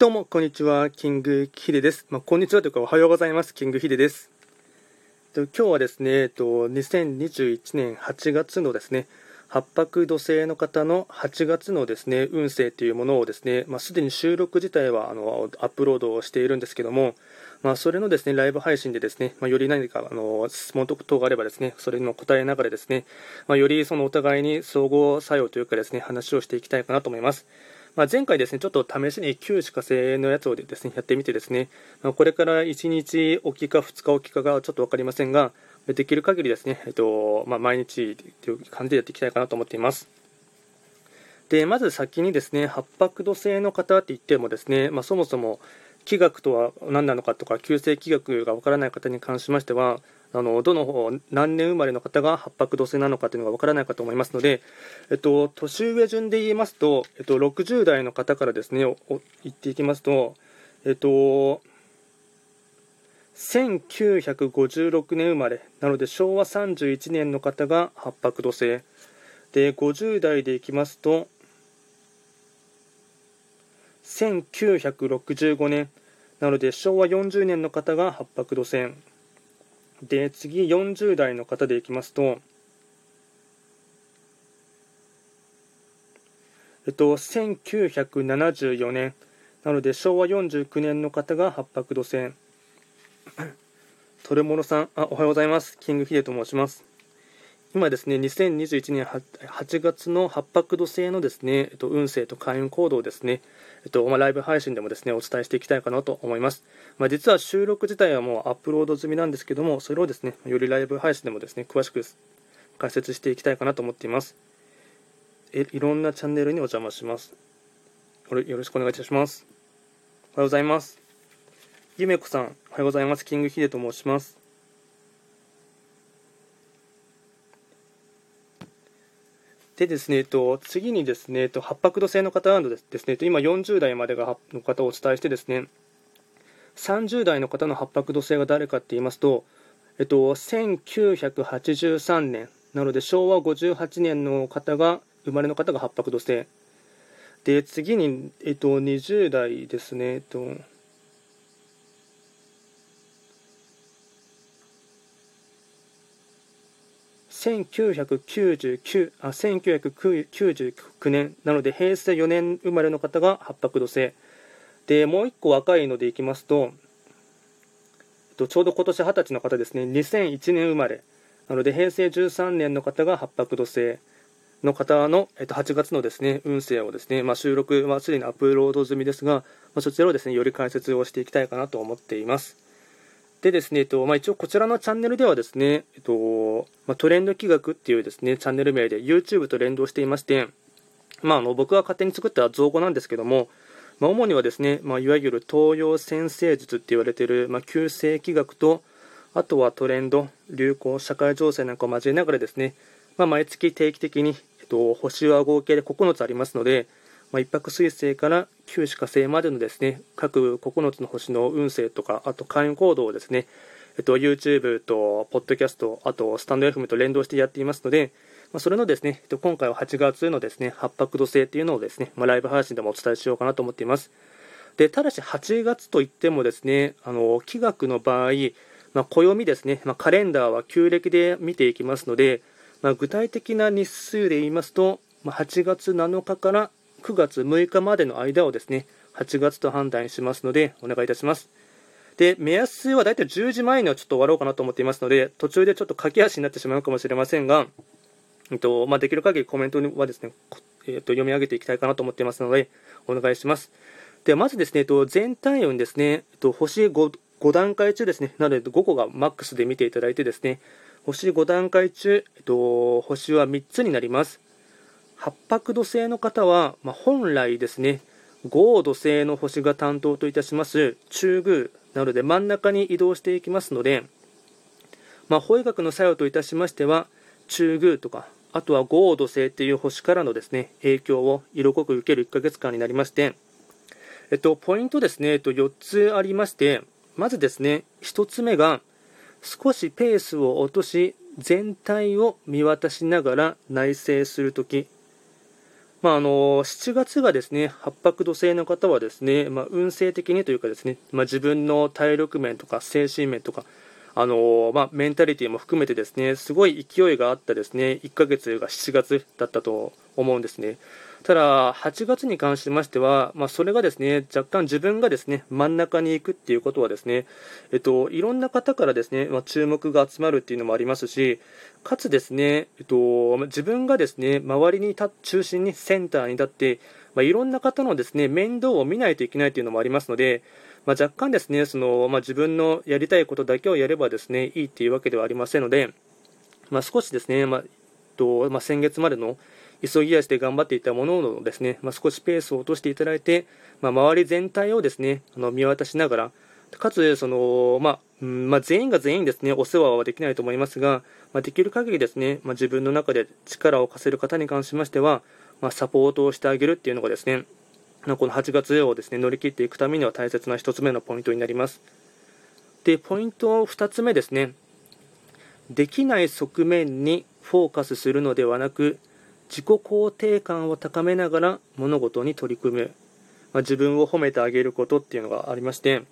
どうも、こんにちは。キングヒデです。まあ、こんにちはというか、おはようございます。キングヒデです。今日はですね、えっと、2021年8月のですね、八白土星の方の8月のですね、運勢というものをですね、まあ、すでに収録自体はあのアップロードをしているんですけども、まあ、それのですね、ライブ配信でですね、まあ、より何かあの質問等があればですね、それの答えながらですね、まあ、よりそのお互いに総合作用というかですね、話をしていきたいかなと思います。まあ、前回ですね、ちょっと試しに旧歯科生のやつをですね、やってみてですね、まあ、これから1日おきか2日おきかがちょっと分かりませんが、できる限りですね、えっとまあ、毎日という感じでやっていきたいかなと思っています。でまず先にですね八白土星の方って言ってもですね、まあ、そもそも気学とは何なのかとか旧世気学が分からない方に関しましてはあのどの方何年生まれの方が八白土星なのかというのが分からないかと思いますので、えっと、年上順で言いますと、えっと、60代の方からですね言っていきますと、えっと、1956年生まれなので昭和31年の方が八白土星。で50代でいきますと1965年なので昭和40年の方が八白土星。で次40代の方でいきますとえっと1974年なので昭和49年の方が八白土星。トレモロさんあおはようございます。キングヒデと申します。今ですね、2021年8月の八白土星のですね、えっと、運勢と開運行動をですね、えっとまあ、ライブ配信でもですね、お伝えしていきたいかなと思います。まあ、実は収録自体はもうアップロード済みなんですけども、それをですね、よりライブ配信でもですね、詳しく解説していきたいかなと思っています。えいろんなチャンネルにお邪魔します。よろしくお願いいたします。おはようございます。ゆめこさん、おはようございます。キングヒデと申します。でですね、えっと、次にですね、えっと、八白土星の方などですね、と今40代までがの方をお伝えしてですね、30代の方の八白土星が誰かって言いますと、えっと、1983年、なので昭和58年の方が、生まれの方が八白土星。で、次に、えっと、20代ですね、えっと、1999あ1999年。なので平成4年生まれの方が八白土星。でもう1個若いのでいきますとちょうど今年20歳の方ですね。2001年生まれ。なので平成13年の方が八白土星の方の、えっと、8月のですね運勢をですね、まあ、収録はすでにアップロード済みですが、まあ、そちらをですねより解説をしていきたいかなと思っています。でですね、えっとまあ、一応こちらのチャンネルではですね、えっとまあ、トレンド企画っていうですねチャンネル名で YouTube と連動していまして、まあ、あの僕が勝手に作った造語なんですけども、まあ、主にはですね、まあ、いわゆる東洋先生術って言われている、まあ、旧世紀学とあとはトレンド、流行、社会情勢なんかを交えながらですね、まあ、毎月定期的に、えっと、星は合計で9つありますので、まあ、一泊水星から九死火星までのですね各9つの星の運勢とかあと開運行動をですね、えっと、YouTube と Podcast あとスタンド FM と連動してやっていますので、まあ、それのですね、えっと、今回は8月のですね八白土星っていうのをですね、まあ、ライブ配信でもお伝えしようかなと思っています。でただし8月といってもですねあの気学の場合、まあ、暦ですね、まあ、カレンダーは旧暦で見ていきますので、まあ、具体的な日数で言いますと、まあ、8月7日から9月6日までの間をですね、8月と判断しますので、お願いいたします。で、目安はだいたい10時前にはちょっと終わろうかなと思っていますので、途中でちょっと駆け足になってしまうかもしれませんが、えっとまあ、できる限りコメントはですね、えっと、読み上げていきたいかなと思っていますので、お願いします。でまずですね、えっと、全体運ですね、えっと、星 5, 5段階中ですね、なので5個がマックスで見ていただいてですね、星5段階中、えっと、星は3つになります。八白土星の方は、まあ、本来ですね合土星の星が担当といたします中宮なので真ん中に移動していきますので、まあ、法医学の作用といたしましては中宮とかあとは合土星という星からのですね影響を色濃く受ける1ヶ月間になりまして、えっと、ポイントですね、えっと、4つありましてまずですね1つ目が少しペースを落とし全体を見渡しながら内省するときまあ、あの7月がですね八白土星の方はですね、まあ、運勢的にというかですね、まあ、自分の体力面とか精神面とかあのまあ、メンタリティも含めてですねすごい勢いがあったですね1ヶ月が7月だったと思うんですね。ただ、8月に関しましては、まあ、それがですね若干自分がですね真ん中に行くっていうことはですね、えっと、いろんな方からですね、まあ、注目が集まるっていうのもありますし、かつですね、えっと、自分がですね周りに中心にセンターに立って、まあ、いろんな方のですね面倒を見ないといけないというのもありますので、まあ、若干ですねその、まあ、自分のやりたいことだけをやればですねいいっていうわけではありませんので、まあ、少しですね、まあとまあ、先月までの急ぎ足で頑張っていたもののですね、まあ、少しペースを落としていただいて、まあ、周り全体をですねあの見渡しながらかつその、まあうんまあ、全員が全員ですねお世話はできないと思いますが、まあ、できる限りですね、まあ、自分の中で力を貸せる方に関しましては、まあ、サポートをしてあげるっていうのがですねこの8月をですね乗り切っていくためには大切な1つ目のポイントになります。で、ポイント2つ目ですね。できない側面にフォーカスするのではなく、自己肯定感を高めながら物事に取り組む、まあ、自分を褒めてあげることっていうのがありまして、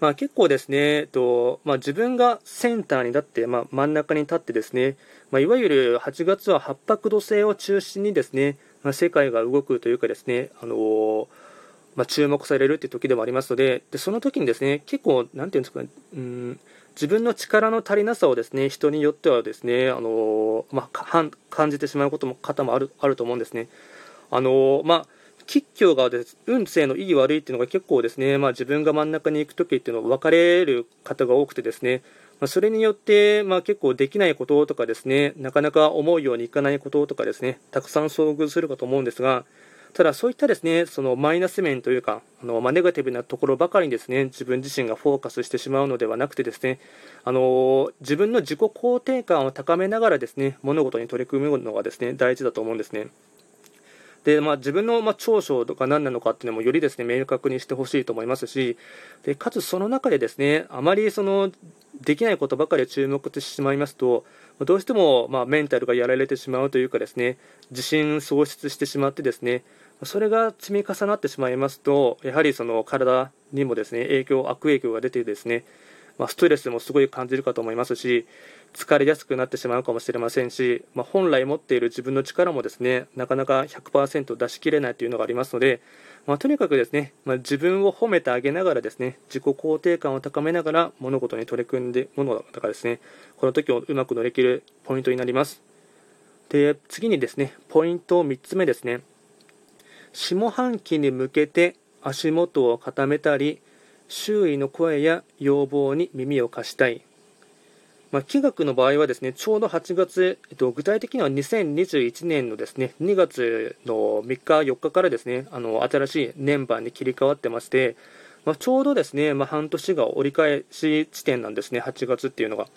まあ、結構ですね、えっとまあ、自分がセンターに立って、まあ、真ん中に立ってですね、まあ、いわゆる8月は八白土星を中心にですね、まあ、世界が動くというかですね、あのー、まあ、注目されるという時でもありますのででその時にですね結構なんていうんですかねうん自分の力の足りなさをですね人によってはですねあのー、まあ、感じてしまうことも方もあるあると思うんですね。あの、まあ吉凶がです運勢のいい悪いっていうのが結構ですね、まあ、自分が真ん中に行く時っていうのは分かれる方が多くてですね、まあ、それによって、まあ、結構できないこととかですね、なかなか思うようにいかないこととかですね、たくさん遭遇するかと思うんですが、ただそういったですね、そのマイナス面というか、あのまあ、ネガティブなところばかりにですね、自分自身がフォーカスしてしまうのではなくてですね、あの自分の自己肯定感を高めながらですね、物事に取り組むのがですね、大事だと思うんですね。で、まあ、自分の、ま長所とか何なのかっていうのもよりですね明確にしてほしいと思いますしでかつその中でですねあまりそのできないことばかり注目してしまいますとどうしても、まメンタルがやられてしまうというかですね自信喪失してしまってですねそれが積み重なってしまいますとやはりその体にもですね影響悪影響が出てですねまあ、ストレスもすごい感じるかと思いますし疲れやすくなってしまうかもしれませんし、まあ、本来持っている自分の力もですねなかなか100%出し切れないというのがありますので、まあ、とにかくですね、まあ、自分を褒めてあげながらですね自己肯定感を高めながら物事に取り組んでものだからですねこの時をうまく乗り切るポイントになります。で次にですねポイント3つ目ですね。下半期に向けて足元を固めたり周囲の声や要望に耳を貸したい。まあ、気学の場合はですね、ちょうど8月、えっと、具体的には2021年のですね、2月の3日、4日からですね、あの、新しい年番に切り替わってまして、まあ、ちょうどですね、まあ、半年が折り返し地点なんですね、8月っていうのが。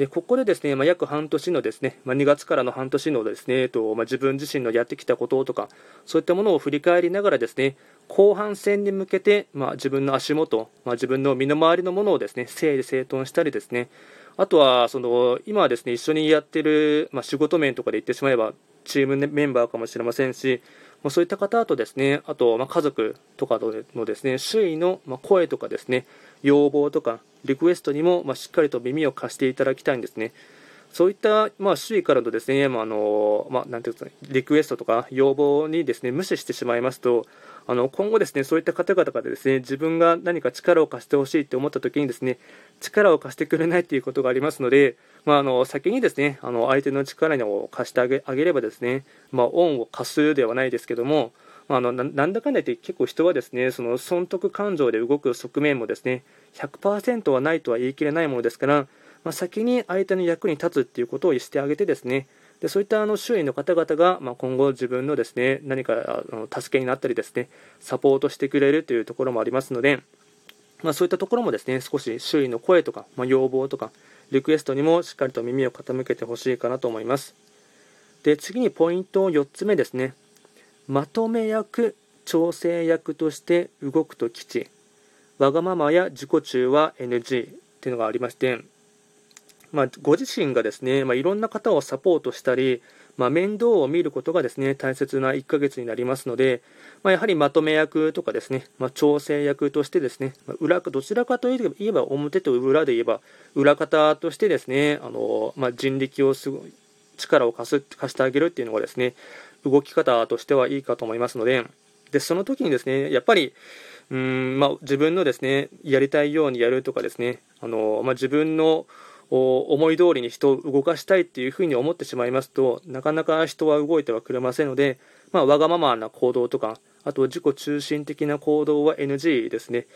でここでですね、まあ、約半年のですね、まあ、2月からの半年のですね、えっとまあ、自分自身のやってきたこととか、そういったものを振り返りながらですね、後半戦に向けて、まあ、自分の足元、まあ、自分の身の回りのものをですね整理整頓したりですねあとはその今はですね一緒にやってる、まあ、仕事面とかで言ってしまえばチームメンバーかもしれませんし、まあ、そういった方とですねあとま家族とかのですね周囲の声とかですね要望とかリクエストにもましっかりと耳を貸していただきたいんですね。そういった、まあ、周囲からのですね、まあのまあ、なんていうんですか、リクエストとか要望にですね無視してしまいますと、あの今後、ですねそういった方々がですね自分が何か力を貸してほしいと思った時にですね力を貸してくれないということがありますので、まあ、あの先にですねあの相手の力を貸してあげればですね、まあ、恩を貸すではないですけども、あのなんだかんだ言って結構人はですねその損得感情で動く側面もですね100%はないとは言い切れないものですから、まあ、先に相手の役に立つっていうことをしてあげてですねでそういったあの周囲の方々が、まあ、今後自分のですね何かあの助けになったりですねサポートしてくれるというところもありますので、まあ、そういったところもですね少し周囲の声とか、まあ、要望とかリクエストにもしっかりと耳を傾けてほしいかなと思います。で次にポイント4つ目ですね。まとめ役調整役として動くと吉。わがままや自己中は NG っていうのがありましてまあ、ご自身がですね、まあ、いろんな方をサポートしたり、まあ、面倒を見ることがですね大切な1ヶ月になりますので、ま、やはりまとめ役とかですね、ま、調整役としてですね、ま裏どちらかといえば表と裏で言えば裏方としてですねあの、ま人力をすごい力を貸す貸してあげるっていうのがですね動き方としてはいいかと思いますのででその時にですねやっぱりうん、ま自分のですねやりたいようにやるとかですねあの、ま自分の思い通りに人を動かしたいっていうふうに思ってしまいますとなかなか人は動いてはくれませんので、まあ、わがままな行動とかあと自己中心的な行動は NG ですね。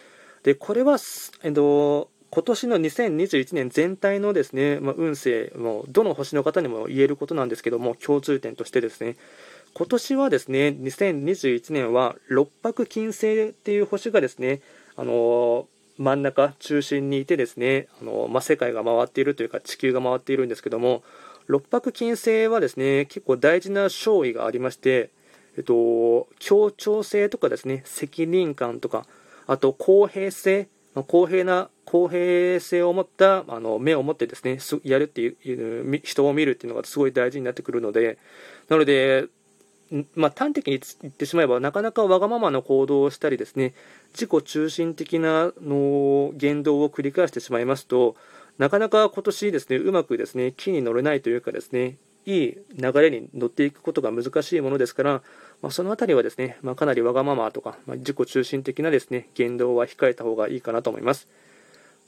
でこれは、えっと、今年の2021年全体のですね、まあ、運勢もどの星の方にも言えることなんですけども共通点としてですね今年はですね2021年は六白金星っていう星がですねあの真ん中中心にいてですねあの、まあ、世界が回っているというか地球が回っているんですけども六白金星はですね結構大事な勝利がありまして、えっと、協調性とかですね責任感とかあと公平性、公平な公平性を持ったあの目を持ってですねやるっていう人を見るっていうのがすごい大事になってくるのでなのでまあ、端的に言ってしまえばなかなかわがままな行動をしたりですね自己中心的なの言動を繰り返してしまいますとなかなか今年ですねうまくですね木に乗れないというかですねいい流れに乗っていくことが難しいものですから、まあ、その辺りはですね、まあ、かなりわがままとか、まあ、自己中心的なですね言動は控えた方がいいかなと思います。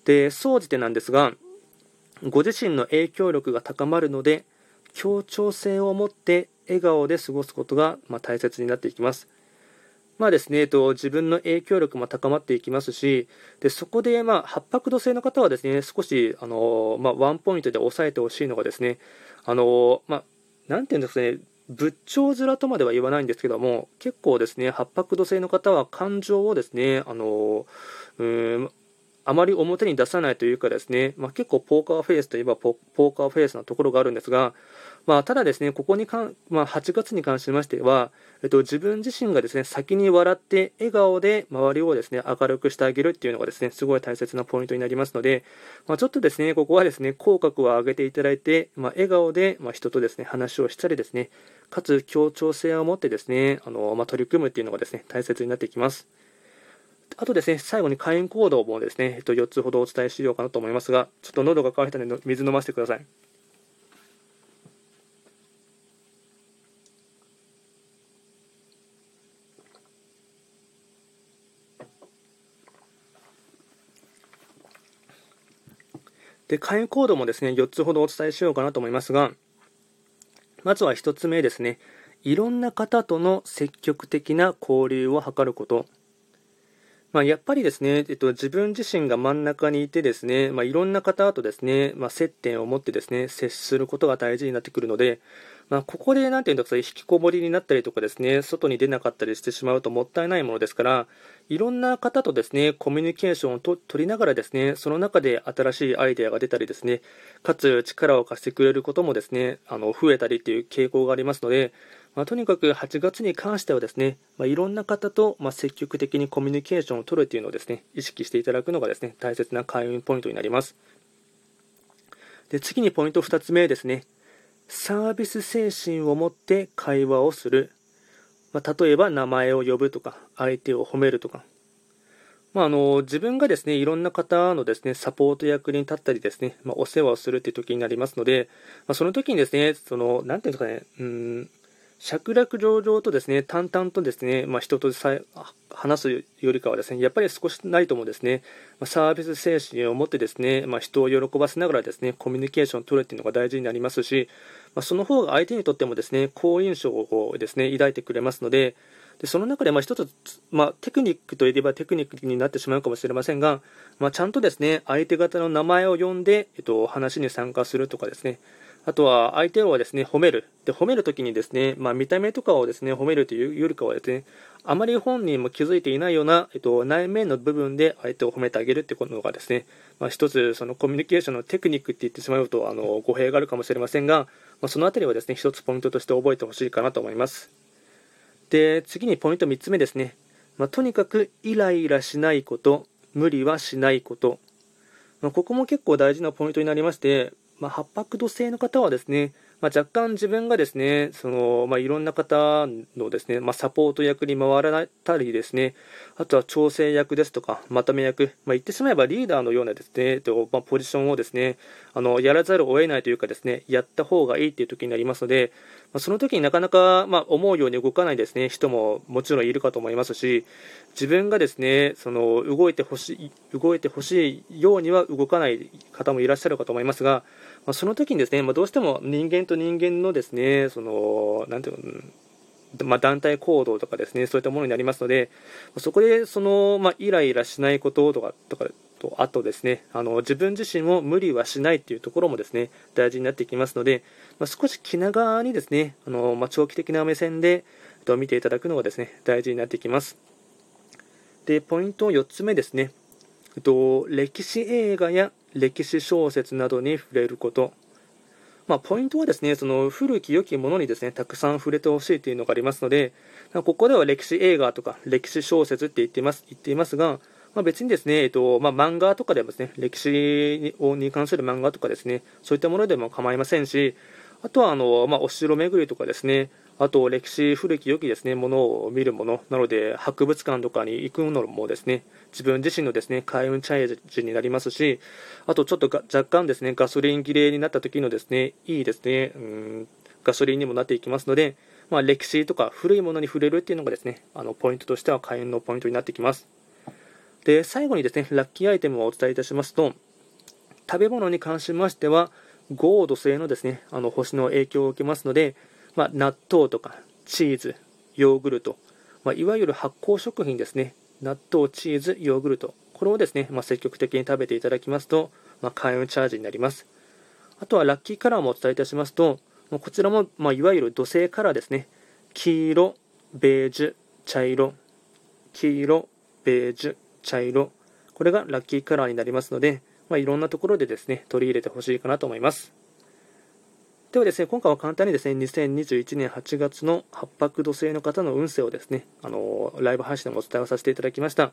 で総じてなんですがご自身の影響力が高まるので協調性を持って笑顔で過ごすことが、ま大切になっていきます。まあですね、えっと、自分の影響力も高まっていきますし、でそこで、まあ、八白土星の方はですね、少し、あのまあ、ワンポイントで押さえてほしいのがですね、あのまあ、なんていうんですかね、仏頂面とまでは言わないんですけども、結構ですね、八白土星の方は感情をですね、あのうんあまり表に出さないというかですね、まあ、結構ポーカーフェイスといえばポーカーフェイスなところがあるんですが、まあ、ただですね、ここにかん、まあ、8月に関しましては、えっと、自分自身がですね、先に笑って笑顔で周りをですね、明るくしてあげるっていうのがですね、すごい大切なポイントになりますので、まあ、ちょっとですね、ここはですね、口角を上げていただいて、まあ、笑顔で、ま人とですね、話をしたりですね、かつ協調性を持ってですね、あの、まあ、取り組むっていうのがですね、大切になってきます。あとですね、最後に会員行動もですね、えっと、4つほどお伝えしようかなと思いますが、ちょっと喉が渇いたので水飲ませてください。で、会員コードもですね、4つほどお伝えしようかなと思いますが、まずは1つ目ですね、いろんな方との積極的な交流を図ること。まあ、やっぱりですね、えっと、自分自身が真ん中にいてですね、まあ、いろんな方とですね、まあ、接点を持ってですね、接することが大事になってくるので、まあ、ここで、なんていうんですか、引きこもりになったりとかですね、外に出なかったりしてしまうともったいないものですから、いろんな方とですね、コミュニケーションをと取りながらですね、その中で新しいアイデアが出たりですね、かつ力を貸してくれることもですね、あの増えたりっていう傾向がありますので、まあ、とにかく8月に関してはですね、まあ、いろんな方と、ま積極的にコミュニケーションを取るというのをですね、意識していただくのがですね、大切な開運ポイントになります。で次にポイント2つ目ですね、サービス精神を持って会話をする。まあ、例えば名前を呼ぶとか、相手を褒めるとか。まあ、あの自分がですねいろんな方のですねサポート役に立ったりですね、まあ、お世話をするっていう時になりますので、まあ、その時にですね、そのなんていうんですかね、うん尺楽上々とですね淡々とですね、まあ、人と話すよりかはですねやっぱり少しないともですね、まサービス精神を持ってですね、まあ、人を喜ばせながらですねコミュニケーションを取るっていうのが大事になりますし、まあ、その方が相手にとってもですね好印象をですね抱いてくれますのででその中でまあ一つ、まあ、テクニックといえばテクニックになってしまうかもしれませんが、まあ、ちゃんとですね相手方の名前を呼んで、えっと、話に参加するとかですねあとは相手をですね褒める。で褒めるときにですね、まあ、見た目とかをですね褒めるというよりかはですね、あまり本人も気づいていないような、えっと、内面の部分で相手を褒めてあげるってことがですね、まあ、一つそのコミュニケーションのテクニックって言ってしまうとあの語弊があるかもしれませんが、まあ、そのあたりはですね一つポイントとして覚えてほしいかなと思います。で次にポイント3つ目ですね、まあ、とにかくイライラしないこと、無理はしないこと。まあ、ここも結構大事なポイントになりまして、まあ、八白土星の方はですね、まあ、若干自分がですね、そのまあ、いろんな方のですね、まあ、サポート役に回らたりですね、あとは調整役ですとか、まとめ役、まあ、言ってしまえばリーダーのようなですね、とまあ、ポジションをですね、あのやらざるを得ないというかですね、やった方がいいという時になりますので、まあ、その時になかなか、ま思うように動かないですね、人ももちろんいるかと思いますし、自分がですね、その動いてほしい、動いてほしいようには動かない方もいらっしゃるかと思いますが、まあ、その時にですね、まあ、どうしても人間と人間のですね、その、なんていうの、まあ、団体行動とかですね、そういったものになりますので、そこでその、まあ、イライラしないこととかとかと、あとですね、あの自分自身も無理はしないというところもですね、大事になってきますので、まあ、少し気長にですね、あのまあ、長期的な目線でと見ていただくのがですね、大事になってきます。で、ポイント4つ目ですね、と歴史映画や歴史小説などに触れること。まあ、ポイントはですね、その古き良きものにですね、たくさん触れてほしいというのがありますので、ここでは歴史映画とか歴史小説って言っています言っていますが、まあ、別にですね、えっとまあ、漫画とかでもですね、歴史に関する漫画とかですね、そういったものでも構いませんし、あとはあの、まあ、お城巡りとかですね、あと歴史古き良きですねものを見るものなので博物館とかに行くのもですね自分自身のですね開運チャージになりますしあとちょっと若干ですねガソリン切れになった時のですねいいですねうんガソリンにもなっていきますので、まあ、歴史とか古いものに触れるっていうのがですねあのポイントとしては開運のポイントになってきます。で最後にですねラッキーアイテムをお伝えいたしますと食べ物に関しましては豪土星のですねあの星の影響を受けますのでまあ、納豆とかチーズ、ヨーグルト、まあ、いわゆる発酵食品ですね、納豆、チーズ、ヨーグルト、これをですね、まあ、積極的に食べていただきますと、まあ、開運チャージになります。あとはラッキーカラーもお伝えいたしますと、こちらも、まあ、いわゆる土星カラーですね、黄色、ベージュ、茶色、黄色、ベージュ、茶色、これがラッキーカラーになりますので、まあ、いろんなところでですね取り入れてほしいかなと思います。ではですね、今回は簡単にですね、2021年8月の八白土星の方の運勢をですね、あのライブ配信でもお伝えをさせていただきました。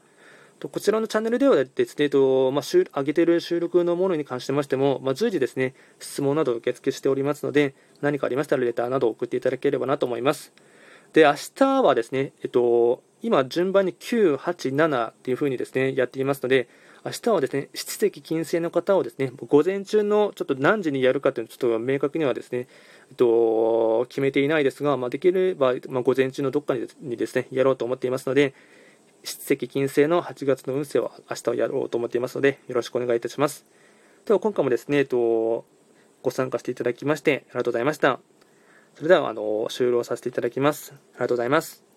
とこちらのチャンネルではですね、とまあ、上げている収録のものに関してましても、まあ、随時ですね、質問など受付しておりますので、何かありましたらレターなど送っていただければなと思います。で、明日はですね、えっと、今順番に9、8、7っていう風にですね、やっていますので、明日はですね、七石金星の方をですね、午前中のちょっと何時にやるかというのはちょっと明確にはですね、えっと、決めていないですが、まあ、できれば、まあ、午前中のどっかにですね、やろうと思っていますので、七石金星の8月の運勢を明日はやろうと思っていますので、よろしくお願いいたします。では、今回もですね、えっと、ご参加していただきまして、ありがとうございました。それでは、あの、終了させていただきます。ありがとうございます。